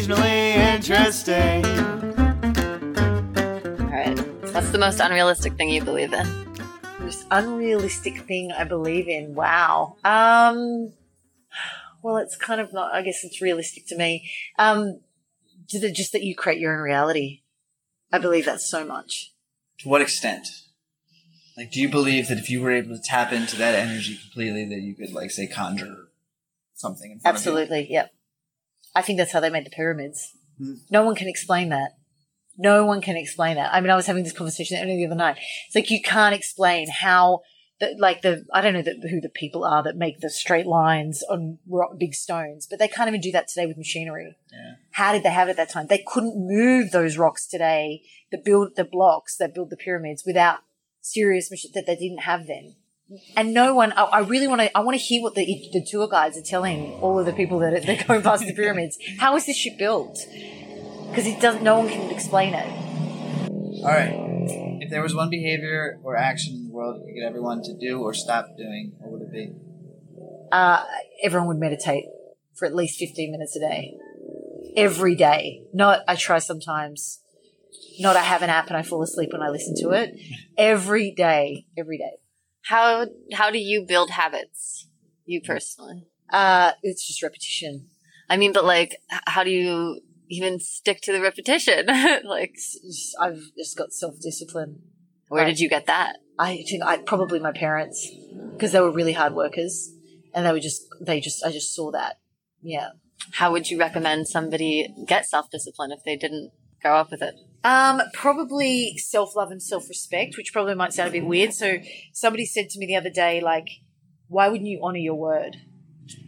occasionally interesting. All right. What's the most unrealistic thing you believe in? most unrealistic thing I believe in. Wow. Um, well, it's kind of not, I guess it's realistic to me. Um, just that- just that you create your own reality. I believe that so much. To what extent? Like, do you believe that if you were able to tap into that energy completely, that you could, like, say, conjure something in front of Absolutely. Yep. I think that's how they made the pyramids. Hmm. No one can explain that. No one can explain that. I mean, I was having this conversation only the other night. It's like you can't explain how the, like the, I don't know the, who the people are that make the straight lines on rock, big stones, but they can't even do that today with machinery. Yeah. How did they have it at that time? They couldn't move those rocks today, the build, the blocks that build the pyramids without serious machine that they didn't have then. And no one, I, I really want to, I want to hear what the, the tour guides are telling all of the people that are, that are going past the pyramids. How is this ship built? Because it doesn't, no one can explain it. All right. If there was one behavior or action in the world you could get everyone to do or stop doing, what would it be? Uh, everyone would meditate for at least 15 minutes a day. Every day. Not, I try sometimes. Not, I have an app and I fall asleep when I listen to it. Every day. Every day. How how do you build habits? You personally? Uh, it's just repetition. I mean, but like, how do you even stick to the repetition? like, just- I've just got self discipline. where did you get that? I think I probably my parents because they were really hard workers and they were just they just I just saw that. Yeah. How would you recommend somebody get self discipline if they didn't grow up with it? Um, probably self love and self respect, which probably might sound a bit weird. So somebody said to me the other day, like, why wouldn't you honor your word?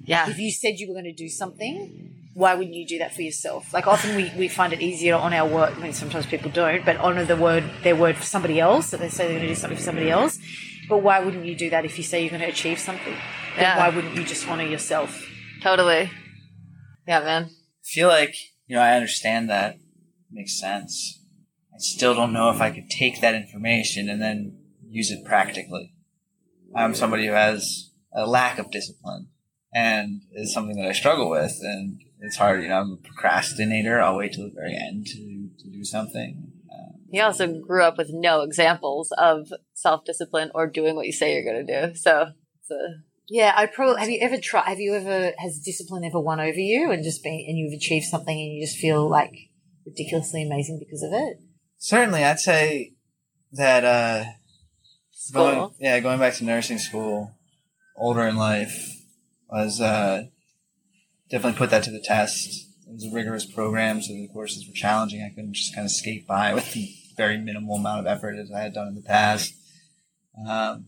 Yeah. If you said you were going to do something, why wouldn't you do that for yourself? Like often we, we find it easier to honor our word. I mean, sometimes people don't, but honor the word, their word for somebody else that they say they're going to do something for somebody else. But why wouldn't you do that if you say you're going to achieve something? Then Yeah. why wouldn't you just honor yourself? Totally. Yeah, man. I feel like, you know, I understand that. Makes sense. I still don't know if I could take that information and then use it practically. I'm somebody who has a lack of discipline and is something that I struggle with and it's hard, you know, I'm a procrastinator. I'll wait till the very end to, to do something. Uh, You also grew up with no examples of self discipline or doing what you say you're going to do. So it's a Yeah, I probably have you ever tried have you ever has discipline ever won over you and just been and you've achieved something and you just feel like ridiculously amazing because of it? Certainly, I'd say that, uh, Going, yeah, going back to nursing school, older in life, was uh, definitely put that to the test. It was a rigorous program, so the courses were challenging. I couldn't just kind of skate by with the very minimal amount of effort as I had done in the past. Um,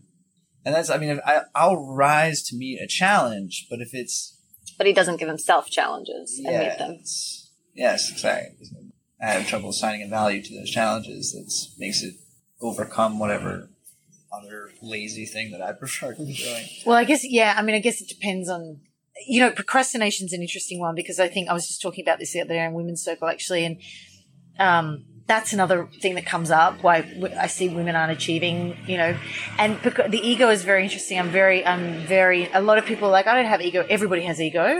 and that's, I mean, if I, I'll rise to meet a challenge, but if it's But he doesn't give himself challenges and meet yeah, them. yes, exactly. I have trouble assigning a value to those challenges. That makes it overcome whatever other lazy thing that I prefer to be doing. Well, I guess yeah, I mean I guess it depends on you know, procrastination's an interesting one because I think I was just talking about this the other day in women's circle actually and um that's another thing that comes up why I see women aren't achieving, you know, and the ego is very interesting. I'm very, I'm very, a lot of people like, I don't have ego. Everybody has ego.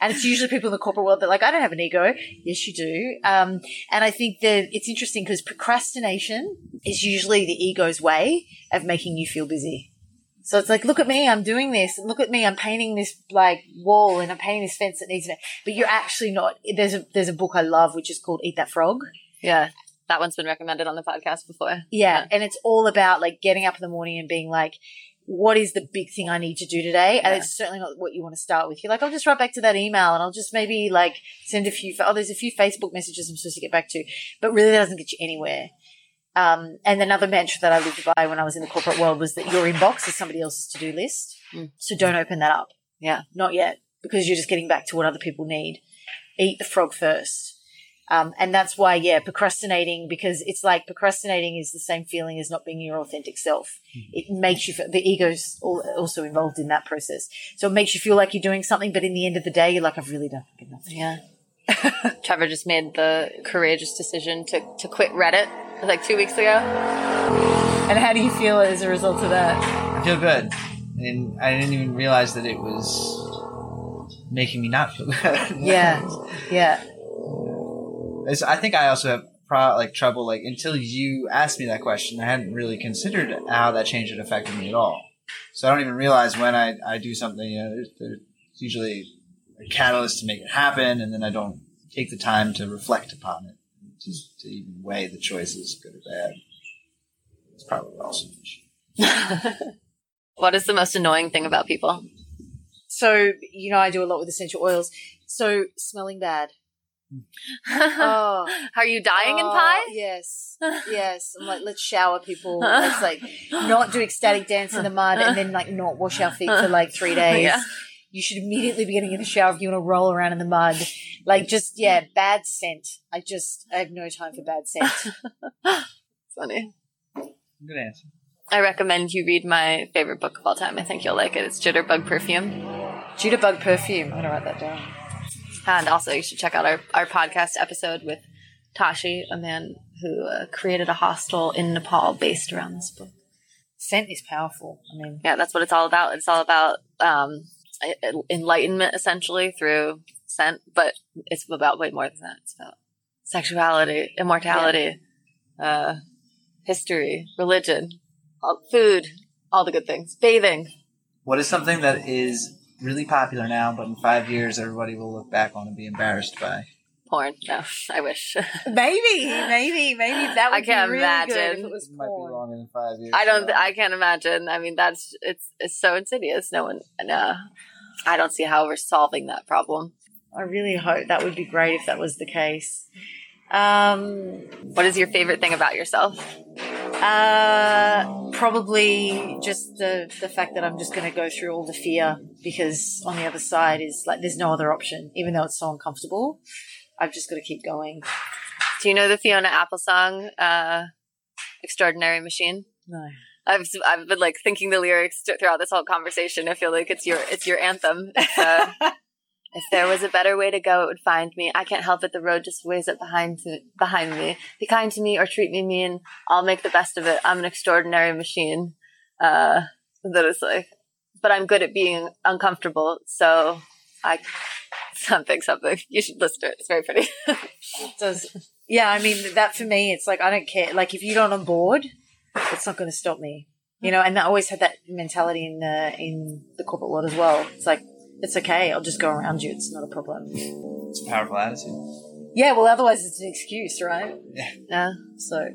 And it's usually people in the corporate world that are like, I don't have an ego. Yes, you do. Um, and I think that it's interesting because procrastination is usually the ego's way of making you feel busy. So it's like, look at me, I'm doing this. Look at me, I'm painting this like wall and I'm painting this fence that needs to, but you're actually not. There's a, there's a book I love, which is called Eat That Frog. Yeah. That one's been recommended on the podcast before. Yeah. And it's all about like getting up in the morning and being like, what is the big thing I need to do today? And Yeah. it's certainly not what you want to start with. You're like, I'll just write back to that email and I'll just maybe like send a few, oh, there's a few Facebook messages I'm supposed to get back to, but really that doesn't get you anywhere. Um, and another mantra that I lived by when I was in the corporate world was that your inbox is somebody else's to do list. Mm. So don't open that up. Yeah. Not yet because you're just getting back to what other people need. eat the frog first. Um, and that's why, yeah, procrastinating because it's like procrastinating is the same feeling as not being your authentic self. It makes you, feel, the ego's also involved in that process. So it makes you feel like you're doing something, but in the end of the day, you're like, I've really done fucking nothing. Yeah. Trevor just made the courageous decision to, to quit Reddit like two weeks ago. And how do you feel as a result of that? I feel good. And I didn't even realize that it was making me not feel good. Yeah. Yeah. It's, I think I also have pro- like trouble like until you asked me that question, I hadn't really considered how that change had affected me at all. So I don't even realize when I, I do something. You know, there's, there's usually a catalyst to make it happen, and then I don't take the time to reflect upon it, just to even weigh the choices, good or bad. It's probably also an issue. What is the most annoying thing about people? So, you know, I do a lot with essential oils. So, smelling bad. Oh. Are you dying in Oh, Pai? Yes. Yes. I'm like, let's shower people. Let's like not do ecstatic dance in the mud and then like not wash our feet for like three days. Yeah. You should immediately be getting in the shower if you want to roll around in the mud. Like just, yeah, bad scent. I just, I have no time for bad scent. Funny. Good answer. I recommend you read my favorite book of all time. I think you'll like it. It's Jitterbug Perfume. Jitterbug perfume. I'm going to write that down. And also, you should check out our, our podcast episode with Tashi, a man who uh, created a hostel in Nepal based around this book. Scent is powerful. I mean, Yeah, that's what it's all about. It's all about um, enlightenment, essentially, through scent, but it's about way more than that. It's about sexuality, immortality, uh, history, religion, all, food, all the good things, bathing. What is something that is really popular now, but in five years everybody will look back on and be embarrassed by? Porn. No, I wish. maybe, maybe, maybe that would I can't be really good if imagine. it was It might be porn. longer than five years. I don't. so- I can't imagine. I mean, that's it's it's so insidious. No one. No, I don't see how we're solving that problem. I really hope that would be great if that was the case. Um, What is your favorite thing about yourself? uh, probably just the the fact that I'm just going to go through all the fear because on the other side is like there's no other option, even though it's so uncomfortable. I've just got to keep going. Do you know the Fiona Apple song, uh, "Extraordinary Machine"? No, I've I've been like thinking the lyrics throughout this whole conversation. I feel like it's your it's your anthem. It's, uh, if there was a better way to go, it would find me. I can't help it. The road just ways up behind to, behind me. Be kind to me or treat me mean. I'll make the best of it. I'm an extraordinary machine. Uh, that is like, but I'm good at being uncomfortable. So I something something. You should listen to it. It's very pretty. it does. Yeah, I mean that for me, it's like I don't care. Like if you're not on board, it's not going to stop me. You know, and I always had that mentality in the in the corporate world as well. It's like it's okay. I'll just go around you. It's not a problem. It's a powerful attitude. Yeah, well, otherwise it's an excuse, right? yeah. So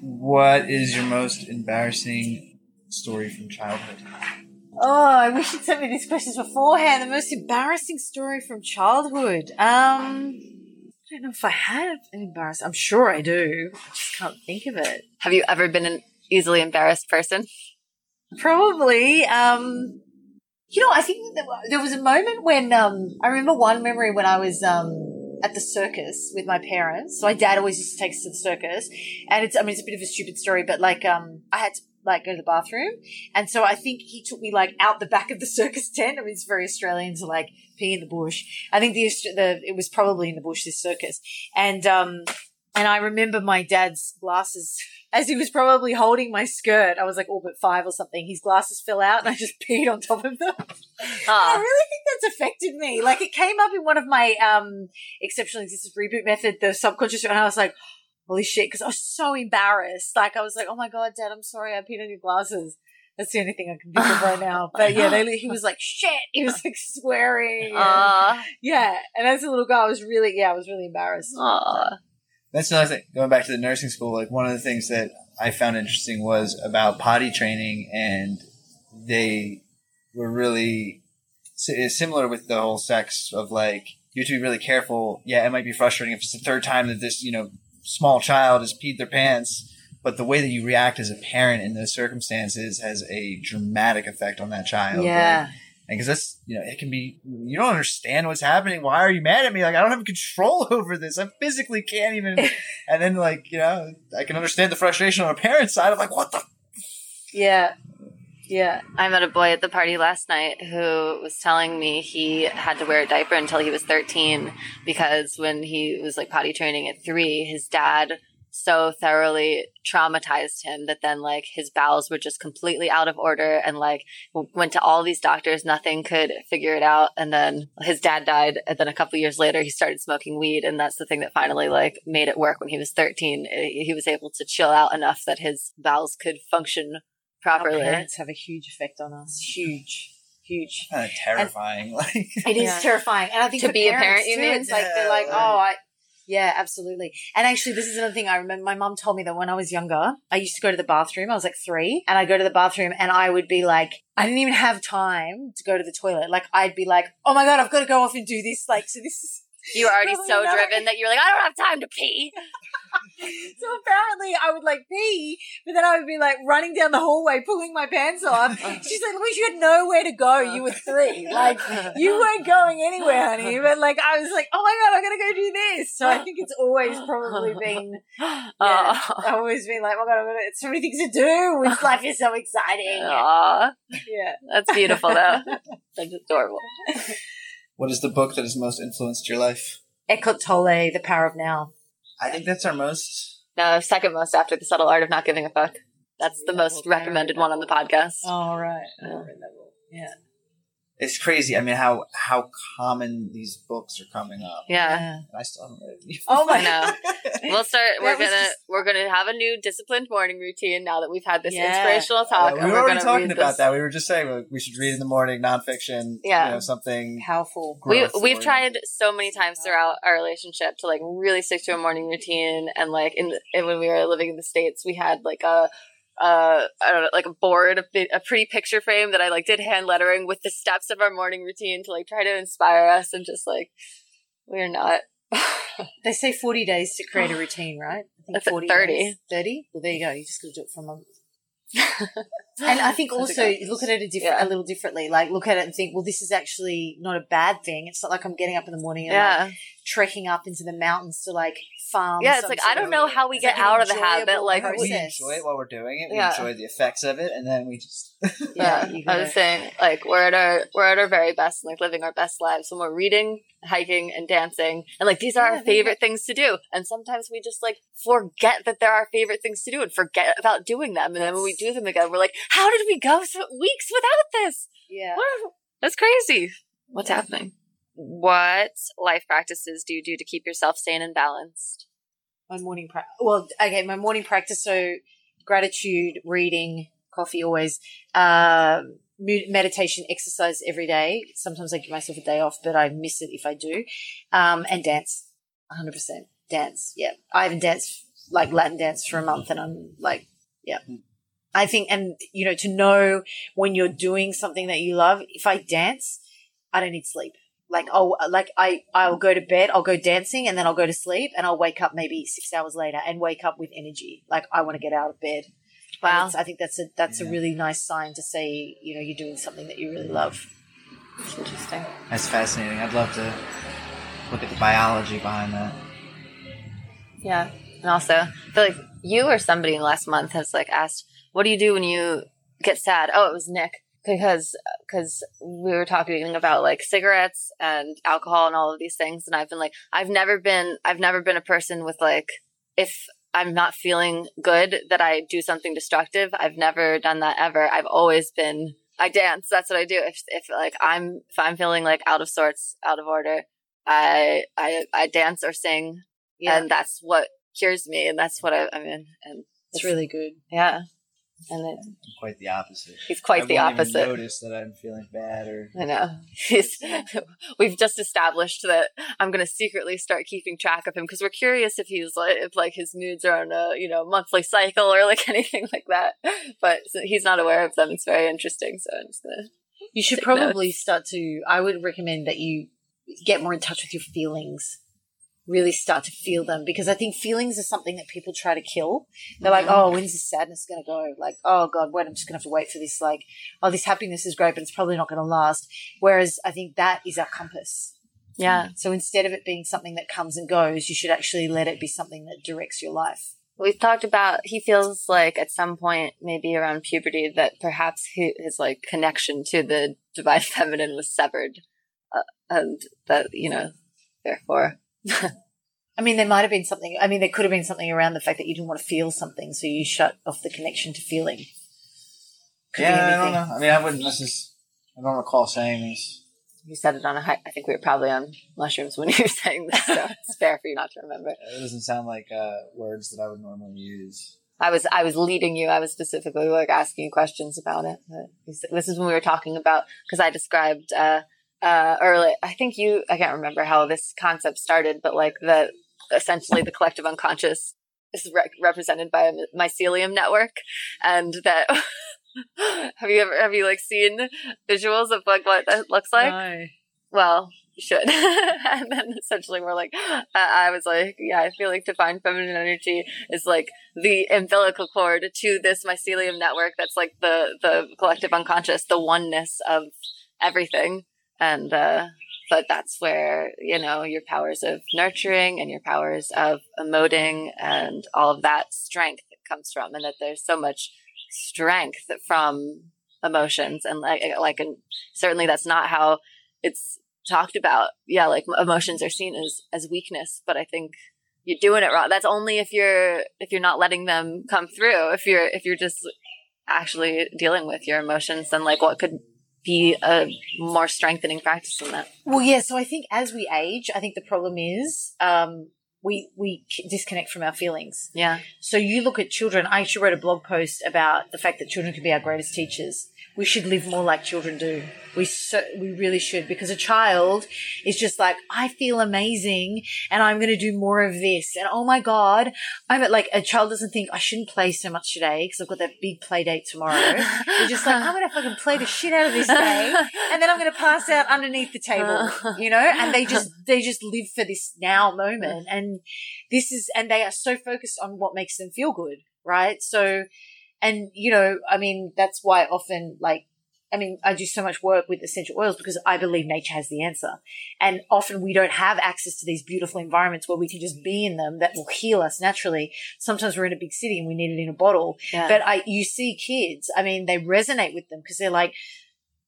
What is your most embarrassing story from childhood? Oh, I wish you'd sent me these questions beforehand. The most embarrassing story from childhood. Um, I don't know if I have an embarrassing. I'm sure I do. I just can't think of it. Have you ever been an easily embarrassed person? Probably. Um, you know, I think there was a moment when um, I remember one memory when I was um, at the circus with my parents. So my dad always used to take us to the circus, and it's I mean it's a bit of a stupid story, but like um, I had to like go to the bathroom, and so I think he took me like out the back of the circus tent. I mean it's very Australian to like pee in the bush. I think the the it was probably in the bush this circus, and um, and I remember my dad's glasses as he was probably holding my skirt. I was like all but five or something. His glasses fell out and I just peed on top of them. I Ah, really think that's affected me. Like it came up in one of my um exceptional existence reboot method, the subconscious, and I was like, holy shit, because I was so embarrassed. Like I was like, oh my god, dad, I'm sorry, I peed on your glasses. That's the only thing I can think of right now. But yeah, they, he was like, shit. He was like swearing. and- ah, yeah. And as a little girl, I was really, yeah, I was really embarrassed. ah. That's another thing. Going back to the nursing school, like one of the things that I found interesting was about potty training, and they were really similar with the whole sex of like you have to be really careful. Yeah, it might be frustrating if it's the third time that this you know small child has peed their pants, but the way that you react as a parent in those circumstances has a dramatic effect on that child. Yeah. Like, because that's you know it can be you don't understand what's happening. Why are you mad at me? Like I don't have control over this. I physically can't even. and then like you know I can understand the frustration on a parent's side. I'm like, what the. Yeah. Yeah. I met a boy at the party last night who was telling me he had to wear a diaper until he was 13 because when he was like potty training at three, his dad so thoroughly traumatized him that then like his bowels were just completely out of order and like went to all these doctors nothing could figure it out and then his dad died and then a couple years later he started smoking weed and that's the thing that finally like made it work when he was 13 Uh, he was able to chill out enough that his bowels could function Our properly parents have a huge effect on us. Huge. Huge. Kind of terrifying. like It is Yeah. terrifying. And I think To be a parents, parent, you mean? It's like they're like, like- oh, I, yeah, absolutely. And actually, this is another thing I remember. My mom told me that when I was younger, I used to go to the bathroom. I was like three, and I'd go to the bathroom, and I would be like, I didn't even have time to go to the toilet. Like, I'd be like, oh my god, I've got to go off and do this. Like, so this is. You were already so not. driven that you were like i don't have time to pee So apparently, I would like pee, but then I would be like running down the hallway, pulling my pants off. She's like, "Louise, you had nowhere to go. You were three. Like, you weren't going anywhere, honey." But like, I was like, "Oh my god, I gotta go do this." So I think it's always probably been. Uh. Yeah, Aw. I've always been like, "Oh my god, oh I've got so many things to do. With life is so exciting." Aw. Yeah. that's beautiful though that's adorable what is the book that has most influenced your life? Eckhart Tolle, The Power of Now. I think that's our most. no second most after the subtle art of not giving a fuck that's the most recommended one on the podcast Oh right. Yeah. read that book. Yeah. It's crazy. I mean, how how common these books are coming up. yeah And I still haven't read it. Oh my I know. We'll start. We're gonna just- we're gonna have a new disciplined morning routine now that we've had this Yeah. inspirational Yeah, talk. we and were we're already talking about this. that. We were just saying we should read in the morning nonfiction. Yeah. you know, something. Powerful. We we've oriented. tried so many times throughout our relationship to like really stick to a morning routine, and like in, and when we were living in the states, we had like a. Uh, I don't know, like a board, a, a pretty picture frame that I like did hand lettering with the steps of our morning routine to like try to inspire us and just like we're not. They say 40 days to create a routine, right? I think That's at 30. 30? Well, there you go. You just got to do it for a month. And I think also look at it a, diff- Yeah. a little differently. Like look at it and think, well, this is actually not a bad thing. It's not like I'm getting up in the morning and like, trekking up into the mountains to like farm. yeah. It's like I don't know how we get like out of the habit. enjoyable Like we enjoy it while we're doing it. We Yeah. enjoy the effects of it, and then we just. Yeah, I was saying, like we're at our we're at our very best, and like living our best lives when we're reading, hiking, and dancing, and like these are Yeah, our there you favorite things to do. And sometimes we just like forget that they're our favorite things to do and forget about doing them. And then when we do them again, we're like, how did we go weeks without this? Yeah. What? That's crazy. What's happening? What life practices do you do to keep yourself sane and balanced? My morning practice. Well, okay, my morning practice. So gratitude, reading, coffee always, um, mu- meditation, exercise every day. Sometimes I give myself a day off, but I miss it if I do. Um, and dance, 100% dance. Yeah. I haven't danced like Latin dance for a month and I'm like, yeah. I think, and you know, to know when you're doing something that you love, if I dance, I don't need sleep. Like, oh, like I, I'll go to bed, I'll go dancing and then I'll go to sleep and I'll wake up maybe six hours later and wake up with energy. Like I want to get out of bed. Wow, it's- I think that's a, that's a really nice sign to say, you know, you're doing something that you really mm. love. that's interesting. That's fascinating. I'd love to look at the biology behind that. Yeah. And also, I feel like you or somebody last month has like asked, what do you do when you get sad? Oh, it was Nick. Because, because we were talking about like cigarettes and alcohol and all of these things. And I've been like, I've never been, I've never been a person with like, if I'm not feeling good, that I do something destructive. I've never done that ever. I've always been, I dance. That's what I do. If, if like I'm, if I'm feeling like out of sorts, out of order, I, I, I dance or sing Yeah. and that's what cures me, and that's what I, I mean, and it's really good. yeah, and it, I'm quite the opposite. he's quite I the won't even opposite. notice that I'm feeling bad or. I know. He's, we've just established that I'm going to secretly start keeping track of him because we're curious if he's like, if like his moods are on a, you know, monthly cycle or like anything like that. But so he's not aware of them. It's very interesting. So I'm just going to, You should Take probably start to, I would recommend that you get more in touch with your feelings. Really start to feel them because I think feelings are something that people try to kill. They're like, oh, when's this sadness going to go? Like, oh God, wait, I'm just going to have to wait for this. Like, oh, this happiness is great, but it's probably not going to last. Whereas I think that is our compass. Yeah. So instead of it being something that comes and goes, you should actually let it be something that directs your life. We've talked about he feels like at some point, maybe around puberty, that perhaps his like connection to the divine feminine was severed, uh, and that you know, therefore, I mean, there might have been something. I mean, there could have been something around the fact that you didn't want to feel something, so you shut off the connection to feeling. Could yeah, I don't know. I mean, I wouldn't necessarily. I don't recall saying this. you said it on a high. I think we were probably on mushrooms when you were saying this, so it's fair for you not to remember. It doesn't sound like uh, words that I would normally use. I was I was leading you. I was specifically like asking you questions about it. But this this is when we were talking about because I described uh uh early. I think you. I can't remember how this concept started, but like the essentially the collective unconscious is re- represented by a mycelium network, and that. have you ever have you like seen visuals of like what that looks like? No. well, you should. and then essentially we're like, uh, I was like, yeah, I feel like divine feminine energy is like the umbilical cord to this mycelium network that's like the, the collective unconscious, the oneness of everything. And, uh, but that's where, you know, your powers of nurturing and your powers of emoting and all of that strength comes from, and that there's so much strength from emotions. And like, like, and certainly that's not how it's talked about. Yeah like emotions are seen as as weakness but i think you're doing it wrong. That's only if you're if you're not letting them come through. If you're if you're just actually dealing with your emotions then like what could be a more strengthening practice than that Well, yeah. So I think as we age, I think the problem is um, we we disconnect from our feelings. yeah So you look at children. I actually wrote a blog post about the fact that children can be our greatest teachers. We should live more like children do. We so, we really should because a child is just like I feel amazing and I'm going to do more of this and oh my god I'm at like a child doesn't think I shouldn't play so much today because I've got that big play date tomorrow. They're just like I'm going to fucking play the shit out of this day and then I'm going to pass out underneath the table, you know? And they just they just live for this now moment and this is and they are so focused on what makes them feel good, right? So and you know, I mean, that's why often like I mean, I do so much work with essential oils because I believe nature has the answer. And often we don't have access to these beautiful environments where we can just be in them that will heal us naturally. Sometimes we're in a big city and we need it in a bottle. yeah But I, you see kids, I mean, they resonate with them because they're like,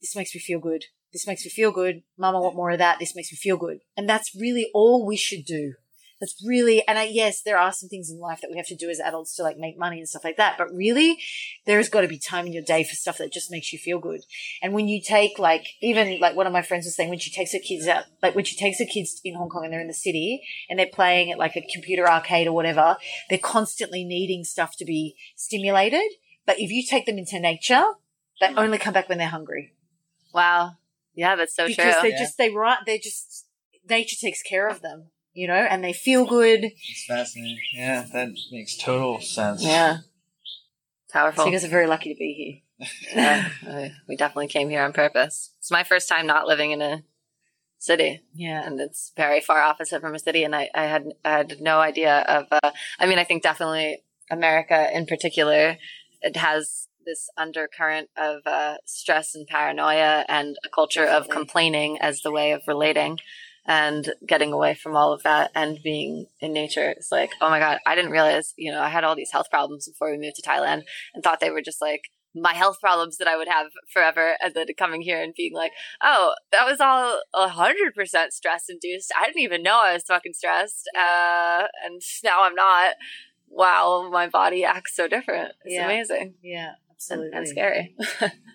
this makes me feel good. This makes me feel good. Mom, I want more of that. This makes me feel good. And that's really all we should do. That's really, and I, yes, there are some things in life that we have to do as adults to like make money and stuff like that. But really, there has got to be time in your day for stuff that just makes you feel good. And when you take like, even like one of my friends was saying, when she takes her kids out, like when she takes her kids in Hong Kong and they're in the city and they're playing at like a computer arcade or whatever, they're constantly needing stuff to be stimulated. But if you take them into nature, they mm-hmm. only come back when they're hungry wow yeah that's so because true they Yeah. just they right they just nature takes care of them, you know, and they feel good. It's fascinating. Yeah, that makes total sense. yeah So powerful you guys are very lucky to be here. yeah, uh, we definitely came here on purpose it's my first time not living in a city Yeah. and it's very far opposite from a city and i, I had I had no idea of uh, i mean i think definitely america in particular it has this undercurrent of uh, stress and paranoia and a culture of complaining as the way of relating and getting away from all of that and being in nature it's like oh my god i didn't realize you know i had all these health problems before we moved to thailand and thought they were just like my health problems that I would have forever, and then coming here and being like, "Oh, that was all a hundred percent stress induced. I didn't even know I was fucking stressed, uh, and now I'm not. Wow, my body acts so different. It's Yeah. amazing Yeah, and, absolutely. and scary,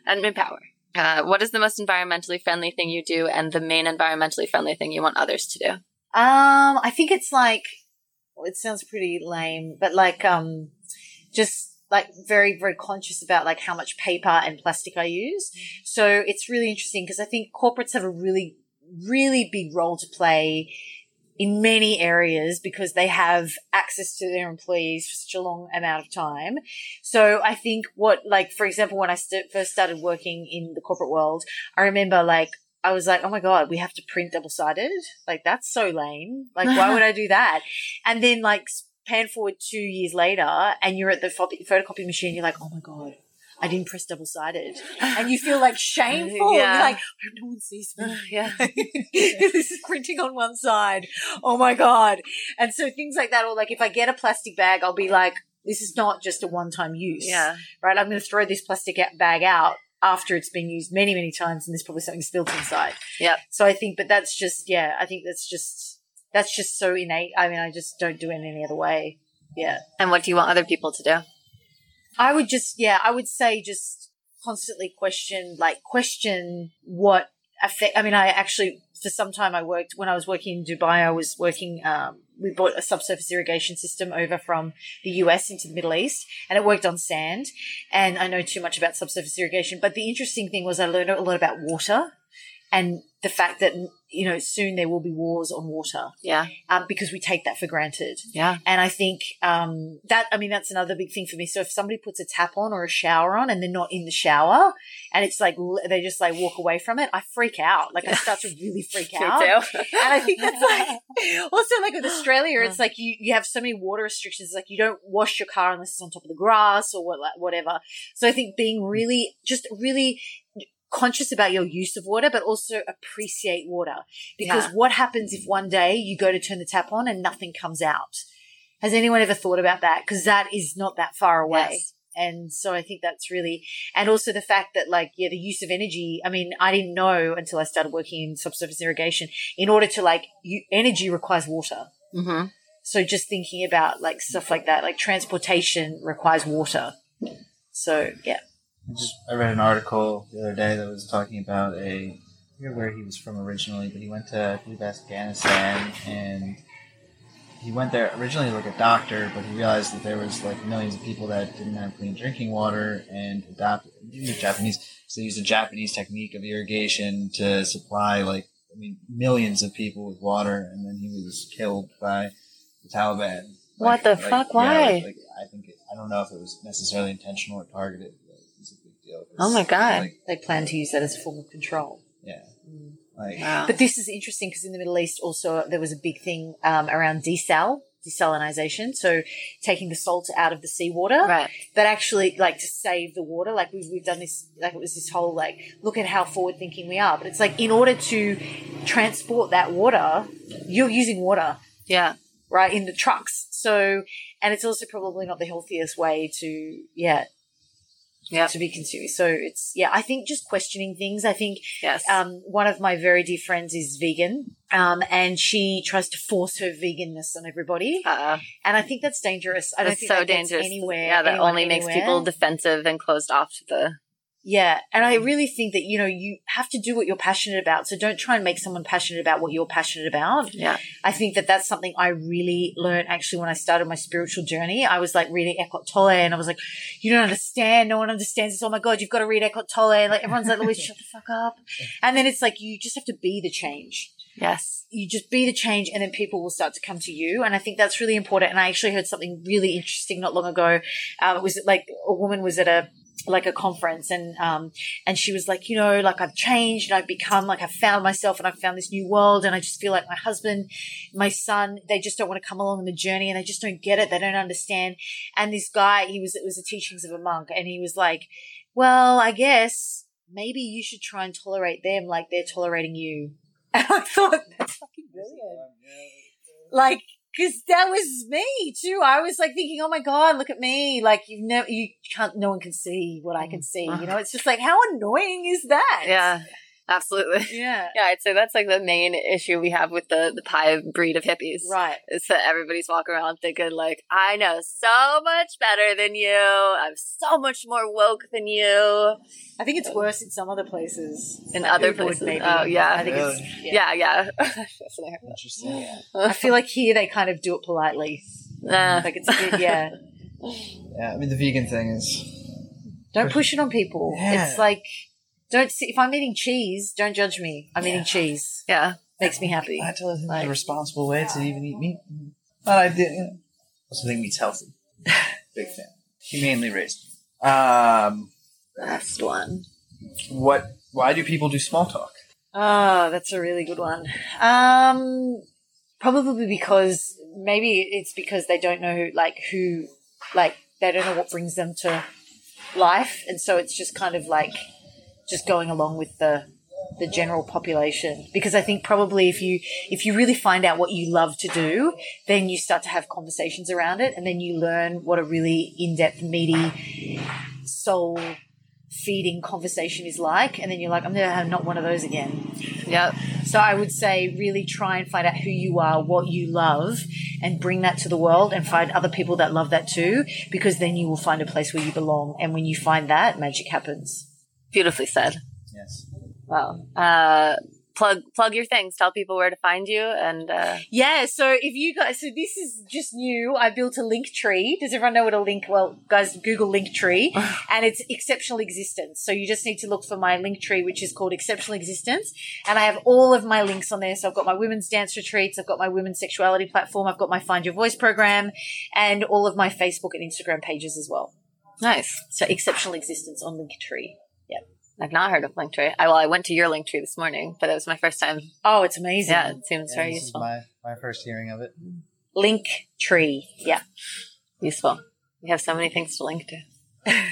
and empower. Uh, what is the most environmentally friendly thing you do, and the main environmentally friendly thing you want others to do? Um, I think it's like, it sounds pretty lame, but like, um, just like very, very conscious about like how much paper and plastic I use. So it's really interesting because I think corporates have a really, really big role to play in many areas because they have access to their employees for such a long amount of time. So I think what, like, for example, when I st- first started working in the corporate world, I remember like I was like, oh my God, we have to print double sided. Like, that's so lame. Like, why would I do that? And then, like, pan forward two years later, and you're at the pho- photocopy machine, you're like, oh my God. I didn't press double sided. And you feel like shameful. Yeah. You're like, I hope no one sees me. yeah. this is printing on one side. Oh my God. And so things like that, or like if I get a plastic bag, I'll be like, this is not just a one time use. Yeah. Right. I'm going to throw this plastic bag out after it's been used many, many times and there's probably something spilled inside. Yep. So I think, but that's just, yeah, I think that's just, that's just so innate. I mean, I just don't do it any other way. Yeah. And what do you want other people to do? I would just, yeah, I would say just constantly question, like question what affect. I mean, I actually, for some time I worked, when I was working in Dubai, I was working, um, we bought a subsurface irrigation system over from the US into the Middle East and it worked on sand. And I know too much about subsurface irrigation, but the interesting thing was I learned a lot about water and the fact that, you know, soon there will be wars on water, Yeah. um, because we take that for granted. Yeah. And I think um, that, I mean, that's another big thing for me. So if somebody puts a tap on or a shower on and they're not in the shower and it's like, they just like walk away from it, I freak out. Like I start to really freak out. And I think that's like, also like with Australia, it's like you, you have so many water restrictions. Like you don't wash your car unless it's on top of the grass or what, whatever. So I think being really, just really conscious about your use of water, but also appreciate water. Because Yeah. what happens if one day you go to turn the tap on and nothing comes out? Has anyone ever thought about that? Because that is not that far away. Yes. And so I think that's really, and also the fact that like, yeah, the use of energy. I mean, I didn't know until I started working in subsurface irrigation. In order to like, you, energy requires water. hmm So just thinking about like stuff like that, like transportation requires water. So yeah. I just I read an article the other day that was talking about a I forget where he was from originally, but he went to I believe Afghanistan and he went there originally like a doctor, but he realized that there was like millions of people that didn't have clean drinking water and adopted Japanese so they used a Japanese technique of irrigation to supply like I mean millions of people with water and then he was killed by the Taliban. What the fuck? yeah, Why? like, I think it, I don't know if it was necessarily intentional or targeted, but it's a big deal. Oh my God. Like, They plan to use that as a form of control. yeah. Like, Wow. But this is interesting because in the Middle East also there was a big thing um, around desal, desalinization. So taking the salt out of the seawater. right. But actually, like to save the water, like we've, we've done this, like it was this whole like, look at how forward thinking we are. But it's like in order to transport that water, you're using water, Yeah. right, in the trucks. So, and it's also probably not the healthiest way to, yeah, Yeah. to be consuming. So it's, yeah, I think just questioning things. I think Yes. um, one of my very dear friends is vegan, um, and she tries to force her veganness on everybody, uh, and I think that's dangerous. I don't think so that gets dangerous. anywhere. yeah, that only makes anywhere. people defensive and closed off to the. Yeah, and I really think that you know you have to do what you're passionate about. So don't try and make someone passionate about what you're passionate about. Yeah. I think that that's something I really learned actually when I started my spiritual journey. I was like reading Eckhart Tolle and I was like, you don't understand. No one understands this. Oh my God, you've got to read Eckhart Tolle. Like everyone's like, Louise, shut the fuck up. And then it's like, you just have to be the change. Yes. You just be the change and then people will start to come to you. And I think that's really important. And I actually heard something really interesting not long ago. Um, it was like a woman was at a, like a conference and um and she was like you know like I've changed and I've become like I've found myself and I've found this new world and I just feel like my husband my son they just don't want to come along on the journey and they just don't get it they don't understand. And this guy he was it was the teachings of a monk and he was like well I guess maybe you should try and tolerate them like they're tolerating you. And I thought that's fucking brilliant. Like because that was me too. I was like thinking, oh my god, look at me! Like you never, you can't, no one can see what I can mm. see. You know, it's just like how annoying is that? Yeah. Absolutely. yeah, Yeah, I'd say that's like the main issue we have with the the Pai breed of hippies. right. Is that everybody's walking around thinking like, I know so much better than you. I'm so much more woke than you. I think it's worse in some other places. In Like other Ubud, places. Oh, yeah. I think it's. Yeah. Yeah, yeah. That's what I. Interesting. I feel like here they kind of do it politely. Nah. Like it's a bit, yeah. Yeah, I mean the vegan thing is Don't push it on people. Yeah. It's like don't see if I'm eating cheese, don't judge me. I'm eating cheese. yeah. Makes me happy. I totally think Like- it's a responsible way to even eat meat. But I did. You know, also think meat's healthy. Big fan. Humanely raised. Um, Last one. what? Why do people do small talk? Oh, that's a really good one. Um, probably because maybe it's because they don't know who, like who, like they don't know what brings them to life, and so it's just kind of like just going along with the the general population. Because I think probably if you if you really find out what you love to do, then you start to have conversations around it, and then you learn what a really in depth, meaty, soul feeding conversation is like, and then you're like, I'm gonna have not one of those again. Yep. So I would say really try and find out who you are, what you love, and bring that to the world and find other people that love that too, because then you will find a place where you belong. And when you find that, magic happens. Beautifully said. Yes. Well, uh, plug plug your things. Tell people where to find you, and uh, Yeah, so if you guys, so this is just new. I built a link tree. Does everyone know what a link? Well, guys, Google link tree, and it's exceptional existence. So you just need to look for my link tree, which is called exceptional existence, and I have all of my links on there. So I've got my women's dance retreats, I've got my women's sexuality platform, I've got my Find Your Voice program, and all of my Facebook and Instagram pages as well. nice. So exceptional existence on Linktree. I've not heard of Linktree. I well, I went to your Linktree this morning, but it was my first time. Oh, it's amazing. Yeah, it seems Yeah, very this is useful. my, my first hearing of it. Link tree. Yeah. Useful. We have so many things to link to.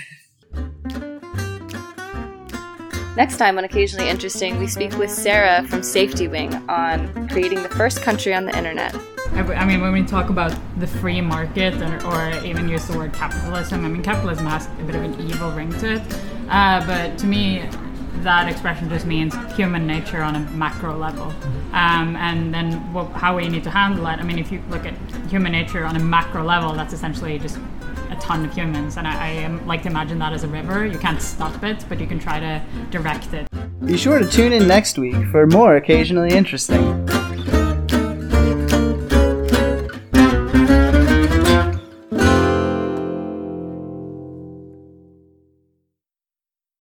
Next time on Occasionally Interesting, we speak with Sarah from Safety Wing on creating the first country on the internet. I I mean, when we talk about the free market or, or even use the word capitalism, I mean, capitalism has a bit of an evil ring to it. Uh, but to me, that expression just means human nature on a macro level. Um, and then what, how we need to handle it. I mean, if you look at human nature on a macro level, that's essentially just a ton of humans. And I, I like to imagine that as a river. You can't stop it, but you can try to direct it. Be sure to tune in next week for more occasionally interesting.